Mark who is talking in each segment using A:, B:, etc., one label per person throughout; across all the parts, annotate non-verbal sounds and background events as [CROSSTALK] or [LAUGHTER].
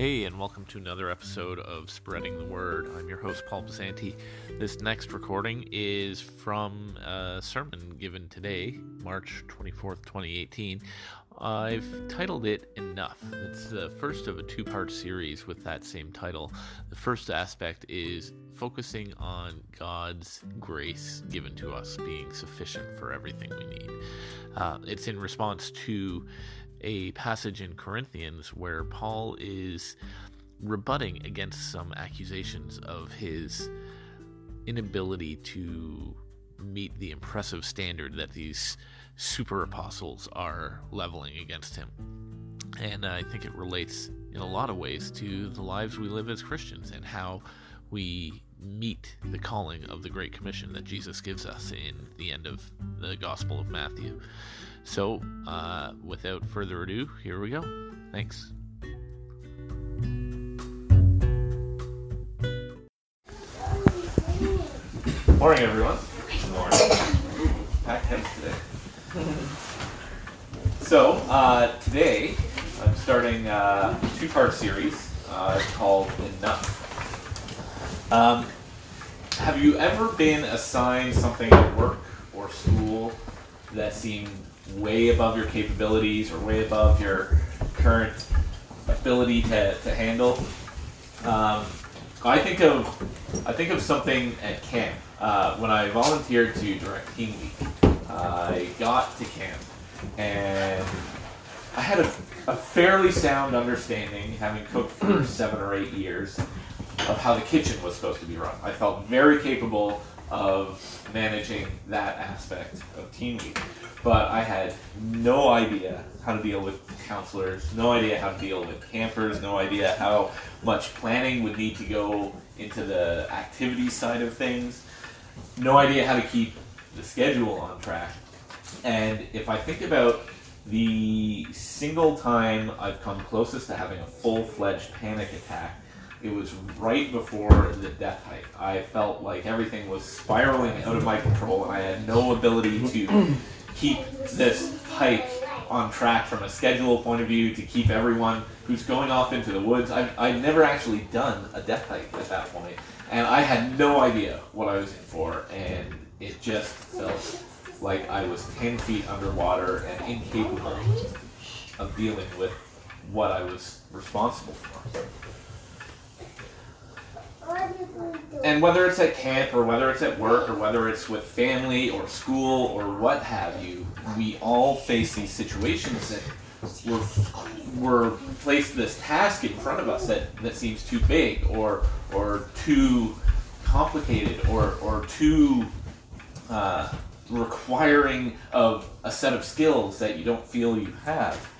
A: Hey, and welcome to another episode of Spreading the Word. I'm your host, Paul Pisanti. This next recording is from a sermon given today, March 24th, 2018. I've titled it Enough. It's the first of a two part series with that same title. The first aspect is focusing on God's grace given to us being sufficient for everything we need. Uh, it's in response to a passage in Corinthians where Paul is rebutting against some accusations of his inability to meet the impressive standard that these super apostles are leveling against him. And I think it relates in a lot of ways to the lives we live as Christians and how we meet the calling of the Great Commission that Jesus gives us in the end of the Gospel of Matthew. So, uh, without further ado, here we go. Thanks. Morning, everyone. Good morning. Packed heads today. So, uh, today I'm starting a two part series uh, called Enough. Um, have you ever been assigned something at work or school that seem way above your capabilities or way above your current ability to, to handle. Um, I think of I think of something at camp uh, when I volunteered to direct Team Week. I got to camp and I had a, a fairly sound understanding, having cooked for seven or eight years, of how the kitchen was supposed to be run. I felt very capable of managing that aspect of Team Week but I had no idea how to deal with counselors, no idea how to deal with campers, no idea how much planning would need to go into the activity side of things, no idea how to keep the schedule on track. And if I think about the single time I've come closest to having a full fledged panic attack, it was right before the death hike. I felt like everything was spiraling out of my control and I had no ability to keep this hike on track from a schedule point of view to keep everyone who's going off into the woods. I've, I'd never actually done a death hike at that point, and I had no idea what I was in for, and it just felt like I was 10 feet underwater and incapable of dealing with what I was responsible for. And whether it's at camp or whether it's at work or whether it's with family or school or what have you, we all face these situations that we're, we're placed this task in front of us that, that seems too big or, or too complicated or, or too uh, requiring of a set of skills that you don't feel you have.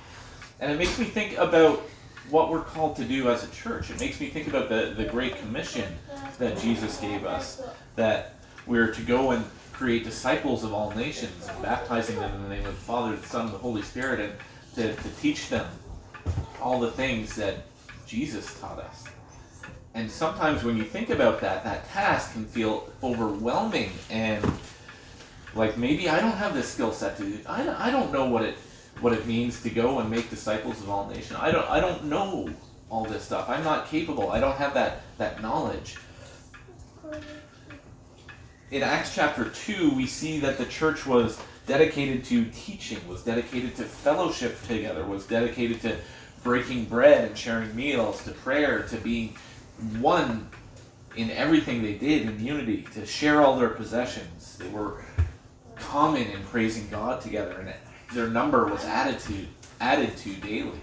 A: And it makes me think about what we're called to do as a church. It makes me think about the, the Great Commission that Jesus gave us, that we're to go and create disciples of all nations, baptizing them in the name of the Father, the Son, and the Holy Spirit, and to, to teach them all the things that Jesus taught us. And sometimes when you think about that, that task can feel overwhelming and like maybe I don't have the skill set to do I, I don't know what it what it means to go and make disciples of all nations. I don't I don't know all this stuff. I'm not capable. I don't have that that knowledge. In Acts chapter 2, we see that the church was dedicated to teaching, was dedicated to fellowship together, was dedicated to breaking bread and sharing meals, to prayer, to being one in everything they did in unity, to share all their possessions. They were common in praising God together, and their number was added to added to daily.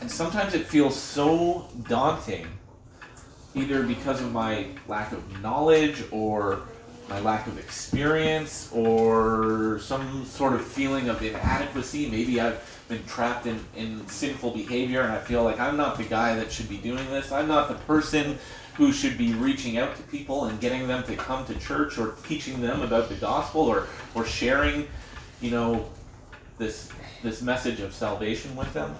A: And sometimes it feels so daunting, either because of my lack of knowledge or my lack of experience or some sort of feeling of inadequacy. Maybe I've been trapped in, in sinful behavior and I feel like I'm not the guy that should be doing this. I'm not the person who should be reaching out to people and getting them to come to church or teaching them about the gospel or, or sharing you know, this this message of salvation with them.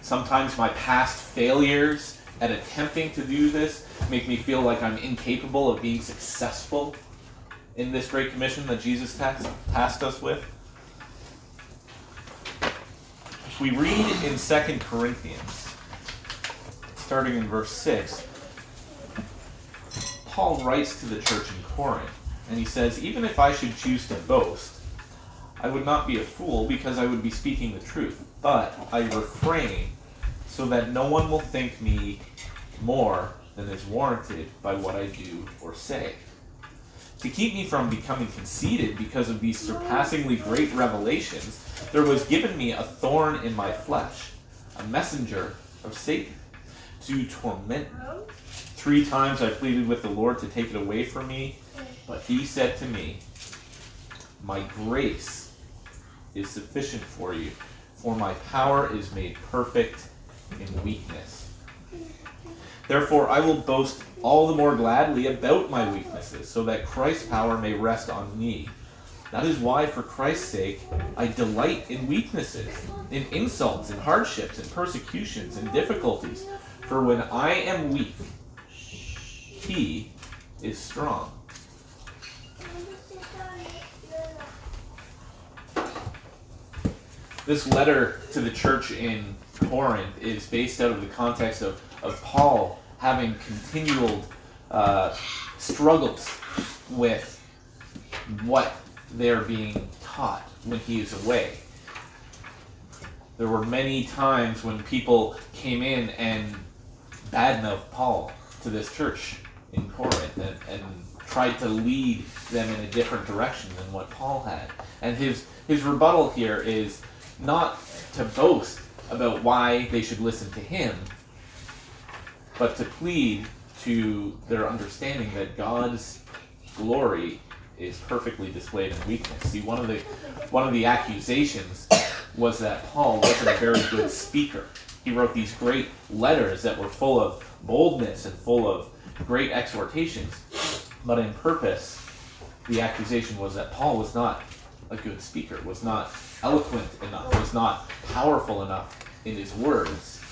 A: Sometimes my past failures at attempting to do this make me feel like I'm incapable of being successful in this great commission that Jesus tasked, us with. If we read in Second Corinthians starting in verse 6, Paul writes to the church in Corinth, and he says, Even if I should choose to boast, I would not be a fool because I would be speaking the truth, but I refrain so that no one will think me more than is warranted by what I do or say. To keep me from becoming conceited because of these surpassingly great revelations, there was given me a thorn in my flesh, a messenger of Satan, to torment me. Three times I pleaded with the Lord to take it away from me, but he said to me, My grace is sufficient for you, for my power is made perfect in weakness. Therefore, I will boast all the more gladly about my weaknesses, so that Christ's power may rest on me. That is why, for Christ's sake, I delight in weaknesses, in insults, in hardships, in persecutions, in difficulties. For when I am weak, he is strong. This letter to the church in Corinth is based out of the context of, of Paul having continual uh, struggles with what they're being taught when he is away. There were many times when people came in and badmouthed Paul to this church in Corinth and, and tried to lead them in a different direction than what Paul had. And his, his rebuttal here is not to boast about why they should listen to him, but to plead to their understanding that God's glory is perfectly displayed in weakness. See, one of the one of the accusations was that Paul wasn't a very good speaker. He wrote these great letters that were full of boldness and full of great exhortations, but in purpose, the accusation was that Paul was not a good speaker, was not eloquent enough, was not powerful enough in his words.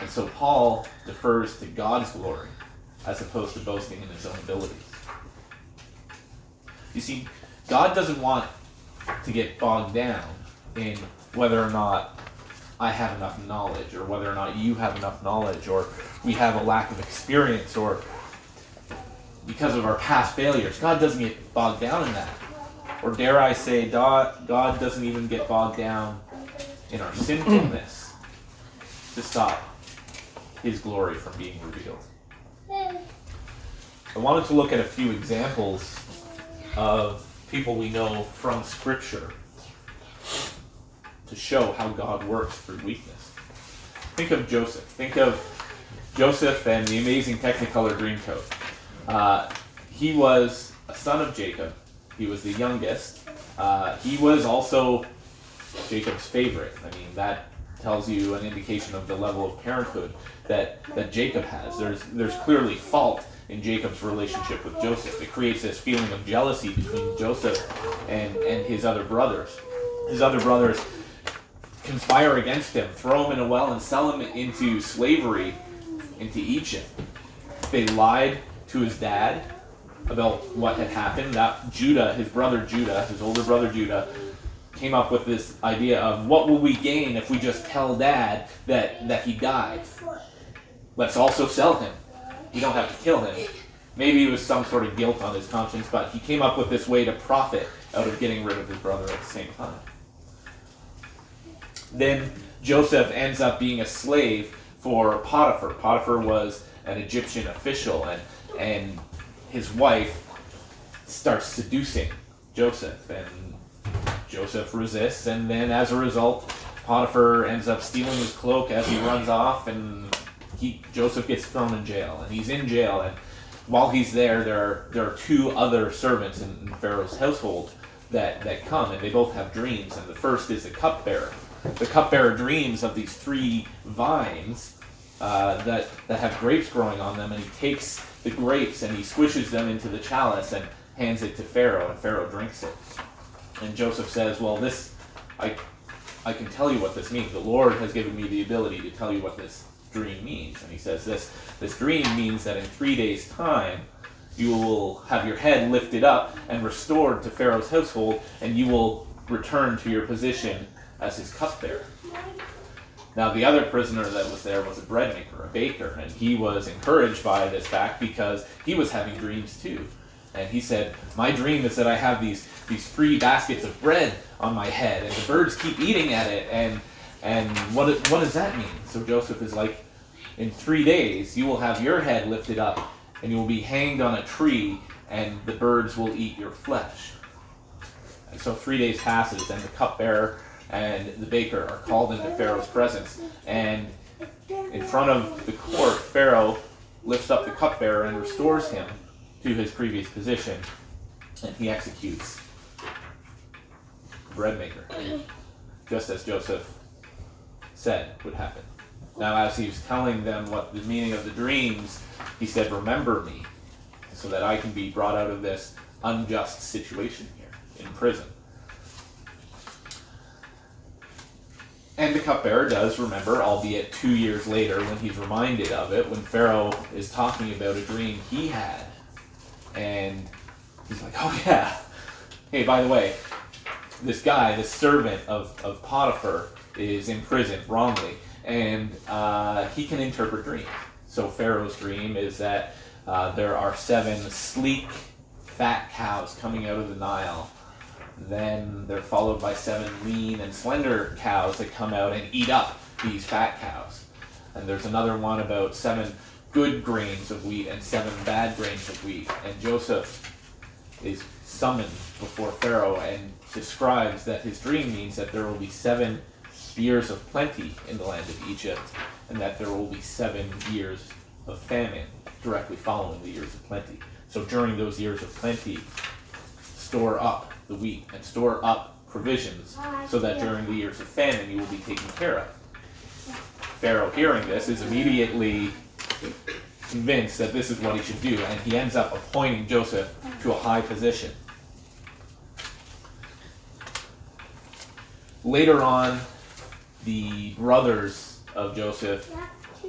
A: And so Paul defers to God's glory as opposed to boasting in his own abilities. You see, God doesn't want to get bogged down in whether or not I have enough knowledge, or whether or not you have enough knowledge, or we have a lack of experience, or because of our past failures. God doesn't get bogged down in that. Or dare I say, God doesn't even get bogged down in our sinfulness [CLEARS THROAT] to stop His glory from being revealed. I wanted to look at a few examples of people we know from Scripture to show how God works through weakness. Think of Joseph. Think of Joseph and the amazing Technicolor Dreamcoat. Uh, he was a son of Jacob. He was the youngest. Uh, he was also Jacob's favorite. I mean, that tells you an indication of the level of parenthood that, that Jacob has. There's, there's clearly fault in Jacob's relationship with Joseph. It creates this feeling of jealousy between Joseph and, and his other brothers. His other brothers conspire against him, throw him in a well, and sell him into slavery into Egypt. They lied to his dad about what had happened. That Judah, his brother Judah, his older brother Judah, came up with this idea of what will we gain if we just tell dad that, that he died? Let's also sell him. We don't have to kill him. Maybe it was some sort of guilt on his conscience, but he came up with this way to profit out of getting rid of his brother at the same time. Then Joseph ends up being a slave for Potiphar. Potiphar was an Egyptian official, and, and his wife starts seducing Joseph, and Joseph resists, and then as a result, Potiphar ends up stealing his cloak as he runs off, and he Joseph gets thrown in jail, and he's in jail, and while he's there, there are there are two other servants in, Pharaoh's household that that come, and they both have dreams, and the first is the cupbearer. The cupbearer dreams of these three vines uh, that that have grapes growing on them, and he takes the grapes and he squishes them into the chalice and hands it to Pharaoh, and Pharaoh drinks it. And Joseph says, "Well, this I I can tell you what this means. The Lord has given me the ability to tell you what this dream means. And he says this this dream means that in three days' time you will have your head lifted up and restored to Pharaoh's household, and you will return to your position as his cupbearer. Now, the other prisoner that was there was a bread maker, a baker, and he was encouraged by this fact because he was having dreams too. And he said, My dream is that I have these, these three baskets of bread on my head, and the birds keep eating at it, and, and what, what does that mean? So Joseph is like, In three days, you will have your head lifted up, and you will be hanged on a tree, and the birds will eat your flesh. And so three days passes, and the cupbearer and the baker are called into Pharaoh's presence. And in front of the court, Pharaoh lifts up the cupbearer and restores him to his previous position, and he executes the bread maker, just as Joseph said would happen. Now, as he was telling them what the meaning of the dreams, he said, Remember me, so that I can be brought out of this unjust situation here in prison. And the cupbearer does remember, albeit two years later when he's reminded of it, when Pharaoh is talking about a dream he had. And he's like, oh yeah, hey, by the way, this guy, this servant of, of Potiphar, is in prison wrongly, and uh, he can interpret dreams. So Pharaoh's dream is that uh, there are seven sleek, fat cows coming out of the Nile then they're followed by seven lean and slender cows that come out and eat up these fat cows. And there's another one about seven good grains of wheat and seven bad grains of wheat. And Joseph is summoned before Pharaoh and describes that his dream means that there will be seven years of plenty in the land of Egypt, and that there will be seven years of famine directly following the years of plenty. So during those years of plenty, store up the wheat and store up provisions so that during the years of famine you will be taken care of. Pharaoh, hearing this, is immediately convinced that this is what he should do, and he ends up appointing Joseph to a high position. Later on, the brothers of Joseph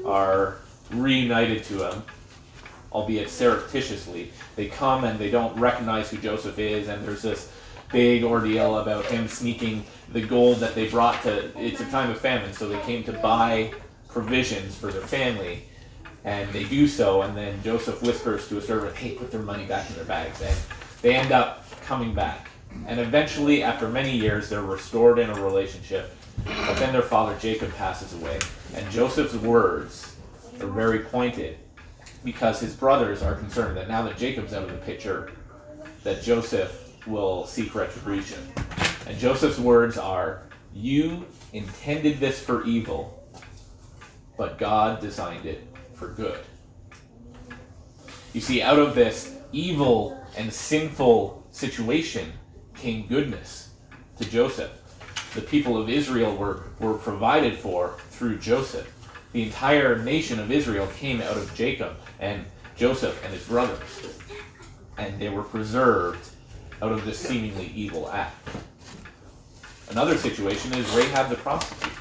A: are reunited to him albeit surreptitiously. They come and they don't recognize who Joseph is, and there's this big ordeal about him sneaking the gold that they brought to. It's a time of famine, so they came to buy provisions for their family, and they do so, and then Joseph whispers to a servant, "Hey, put their money back in their bags," and they end up coming back. And eventually, after many years, they're restored in a relationship. But then their father Jacob passes away, and Joseph's words are very pointed because his brothers are concerned that now that Jacob's out of the picture, that Joseph will seek retribution. And Joseph's words are, You intended this for evil, but God designed it for good. You see, out of this evil and sinful situation came goodness to Joseph. The people of Israel were, were provided for through Joseph. The entire nation of Israel came out of Jacob and Joseph and his brothers, and they were preserved out of this seemingly evil act. Another situation is Rahab the prostitute.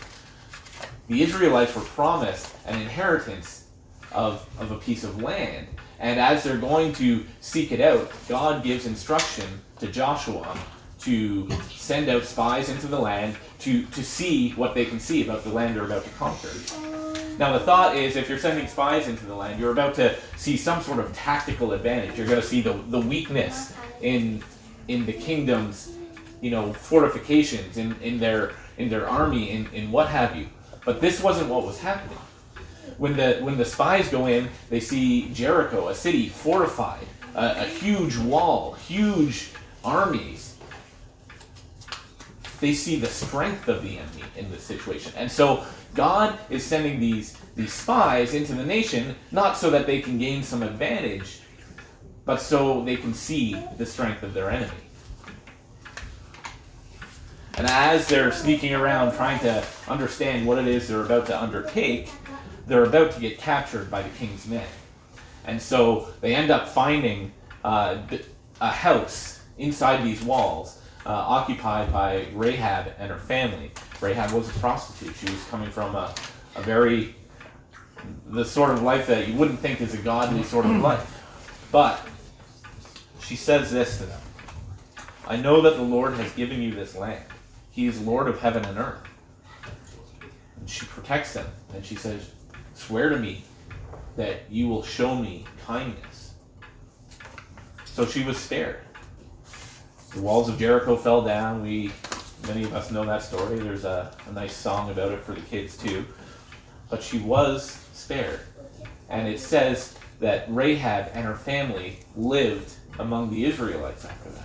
A: The Israelites were promised an inheritance of, of a piece of land, and as they're going to seek it out, God gives instruction to Joshua to send out spies into the land to, to see what they can see about the land they're about to conquer. Now, the thought is if you're sending spies into the land, you're about to see some sort of tactical advantage. You're going to see the, the weakness in, in the kingdom's you know, fortifications, in, in, their, in their army, in, in what have you. But this wasn't what was happening. When the, when the spies go in, they see Jericho, a city fortified, a, a huge wall, huge armies. They see the strength of the enemy in this situation. And so God is sending these, these spies into the nation not so that they can gain some advantage, but so they can see the strength of their enemy. And as they're sneaking around trying to understand what it is they're about to undertake, they're about to get captured by the king's men. And so they end up finding uh, a house inside these walls uh, occupied by Rahab and her family. Rahab was a prostitute. She was coming from a, a very, the sort of life that you wouldn't think is a godly sort of [CLEARS THROAT] life. But she says this to them I know that the Lord has given you this land. He is Lord of heaven and earth. And she protects them. And she says, Swear to me that you will show me kindness. So she was spared. The walls of Jericho fell down. We many of us know that story. There's a, a nice song about it for the kids too. But she was spared. And it says that Rahab and her family lived among the Israelites after that.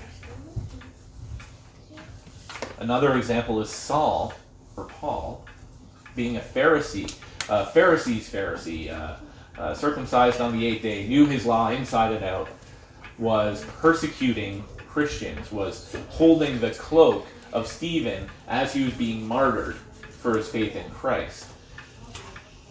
A: Another example is Saul, or Paul, being a Pharisee, uh, Pharisee's Pharisee, uh, uh, circumcised on the eighth day, knew his law inside and out, was persecuting Christians, was holding the cloak of Stephen as he was being martyred for his faith in Christ.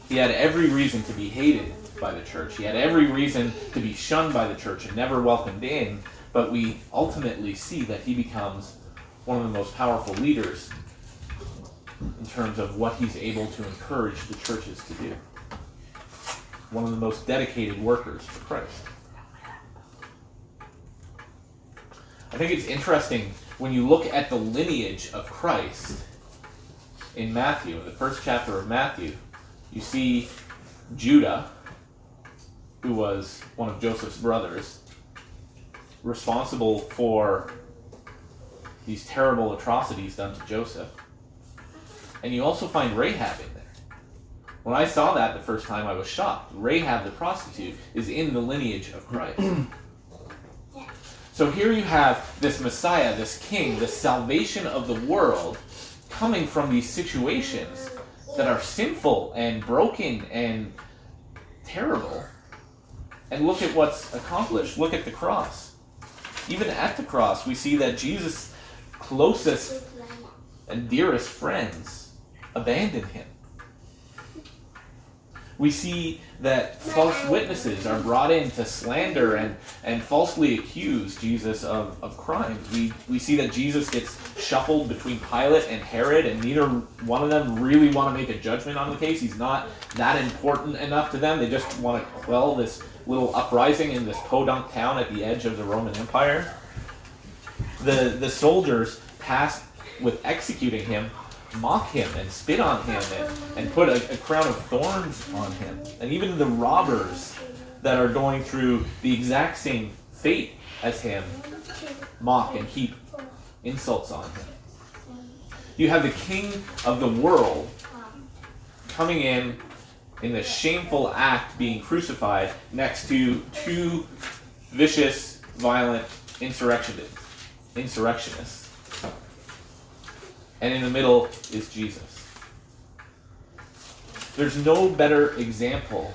A: He had every reason to be hated by the church. He had every reason to be shunned by the church and never welcomed in, but we ultimately see that he becomes one of the most powerful leaders in terms of what he's able to encourage the churches to do. One of the most dedicated workers for Christ. I think it's interesting when you look at the lineage of Christ in Matthew, in the first chapter of Matthew, you see Judah, who was one of Joseph's brothers, responsible for these terrible atrocities done to Joseph. And you also find Rahab in there. When I saw that the first time, I was shocked. Rahab the prostitute is in the lineage of Christ. [CLEARS THROAT] so here you have this Messiah, this king, the salvation of the world coming from these situations that are sinful and broken and terrible. And look at what's accomplished. Look at the cross. Even at the cross, we see that Jesus closest and dearest friends abandon him. We see that false witnesses are brought in to slander and, and falsely accuse Jesus of, of crimes. We, we see that Jesus gets shuffled between Pilate and Herod, and neither one of them really want to make a judgment on the case. He's not that important enough to them. They just want to quell this little uprising in this podunk town at the edge of the Roman Empire the, the soldiers tasked with executing him mock him and spit on him and, and put a, a, crown of thorns on him. And even the robbers that are going through the exact same fate as him mock and heap insults on him. You have the king of the world coming in in the shameful act being crucified next to two vicious, violent insurrectionists insurrectionists. And in the middle is Jesus. There's no better example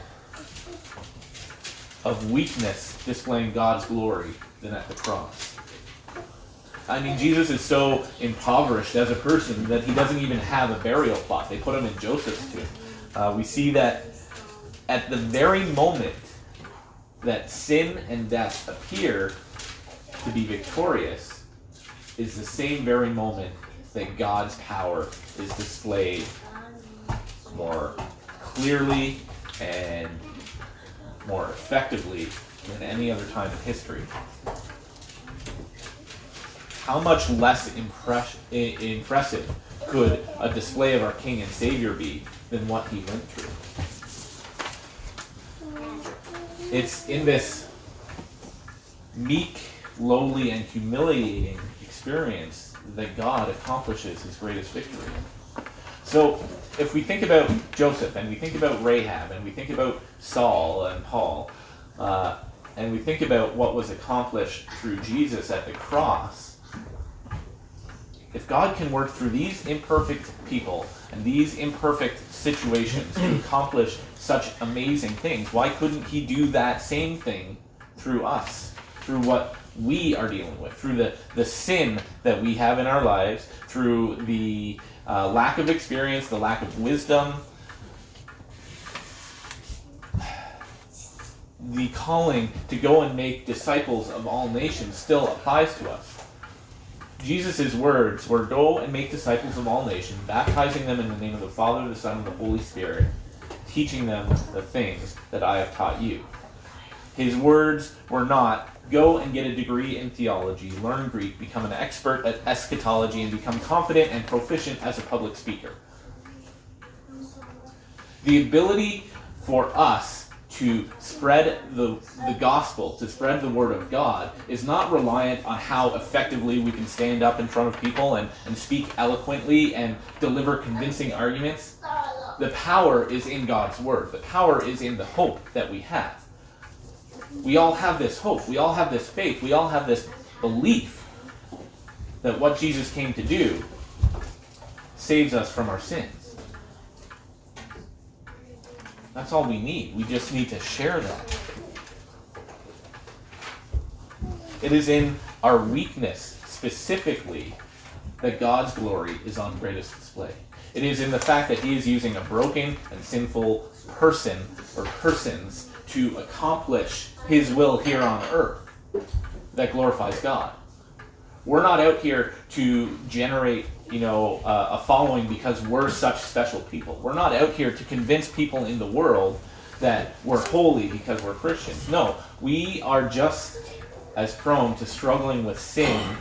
A: of weakness displaying God's glory than at the cross. I mean, Jesus is so impoverished as a person that he doesn't even have a burial plot. They put him in Joseph's tomb. Uh, we see that at the very moment that sin and death appear to be victorious, is the same very moment that God's power is displayed more clearly and more effectively than any other time in history. How much less impress- impressive could a display of our King and Savior be than what he went through? It's in this meek, lowly, and humiliating experience that God accomplishes his greatest victory. So if we think about Joseph and we think about Rahab and we think about Saul and Paul, uh, and we think about what was accomplished through Jesus at the cross, if God can work through these imperfect people and these imperfect situations to accomplish such amazing things, why couldn't He do that same thing through us? Through what we are dealing with, through the, the sin that we have in our lives, through the uh, lack of experience, the lack of wisdom, the calling to go and make disciples of all nations still applies to us. Jesus' words were go and make disciples of all nations, baptizing them in the name of the Father, the Son, and the Holy Spirit, teaching them the things that I have taught you. His words were not go and get a degree in theology, learn Greek, become an expert at eschatology, and become confident and proficient as a public speaker.
B: The ability for us to spread the, the gospel, to spread the word of God, is not reliant on how effectively we can stand up in front of people and, and speak eloquently and deliver convincing arguments. The power is in God's word. The power is in the hope that we have. We all have this hope. We all have this faith. We all have this belief that what Jesus came to do saves us from our sins. That's all we need. We just need to share that. It is in our weakness specifically that God's glory is on greatest display. It is in the fact that He is using a broken and sinful person or persons to accomplish His will here on earth that glorifies God. We're not out here to generate, you know, uh, a following because we're such special people. We're not out here to convince people in the world that we're holy because we're Christians. No, we are just as prone to struggling with sin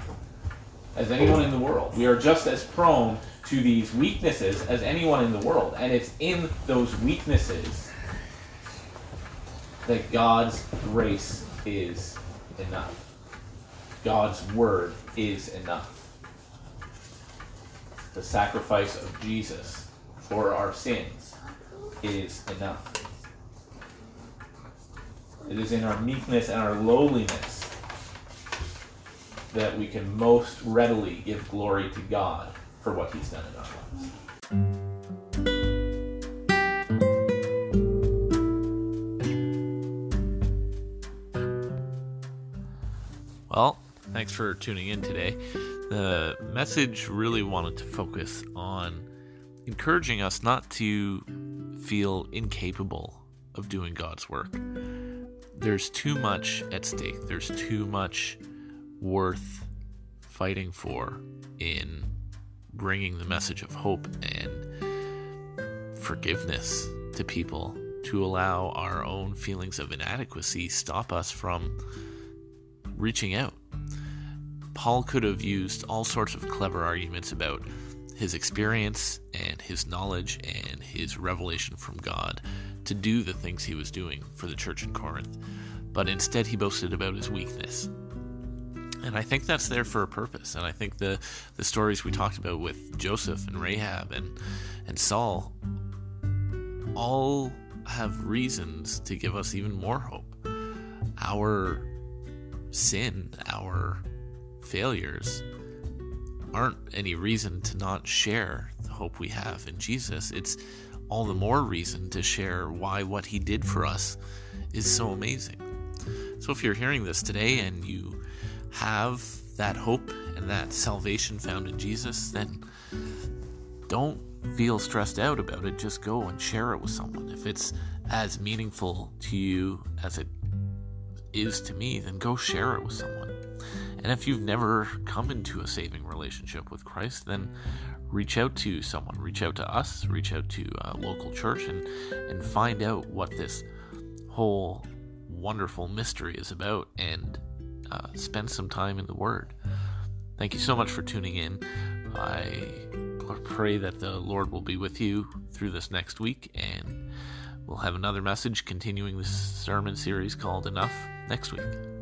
B: as anyone in the world. We are just as prone to these weaknesses as anyone in the world. And it's in those weaknesses that God's grace is enough. God's word is enough. The sacrifice of Jesus for our sins is enough. It is in our meekness and our lowliness that we can most readily give glory to God for what He's done in our lives.
A: Well, thanks for tuning in today. The message really wanted to focus on encouraging us not to feel incapable of doing God's work. There's too much at stake, there's too much worth fighting for in bringing the message of hope and forgiveness to people to allow our own feelings of inadequacy stop us from reaching out. Paul could have used all sorts of clever arguments about his experience and his knowledge and his revelation from God to do the things he was doing for the church in Corinth, but instead he boasted about his weakness. And I think that's there for a purpose. And I think the, the stories we talked about with Joseph and Rahab and, and Saul all have reasons to give us even more hope. Our sin, our failures, aren't any reason to not share the hope we have in Jesus. It's all the more reason to share why what he did for us is so amazing. So if you're hearing this today and you have that hope and that salvation found in Jesus, then don't feel stressed out about it. Just go and share it with someone. If it's as meaningful to you as it is to me, then go share it with someone. And if you've never come into a saving relationship with Christ, then reach out to someone, reach out to us, reach out to a local church, and, and find out what this whole wonderful mystery is about and uh, spend some time in the Word. Thank you so much for tuning in. I pray that the Lord will be with you through this next week, and we'll have another message continuing this sermon series called Enough next week.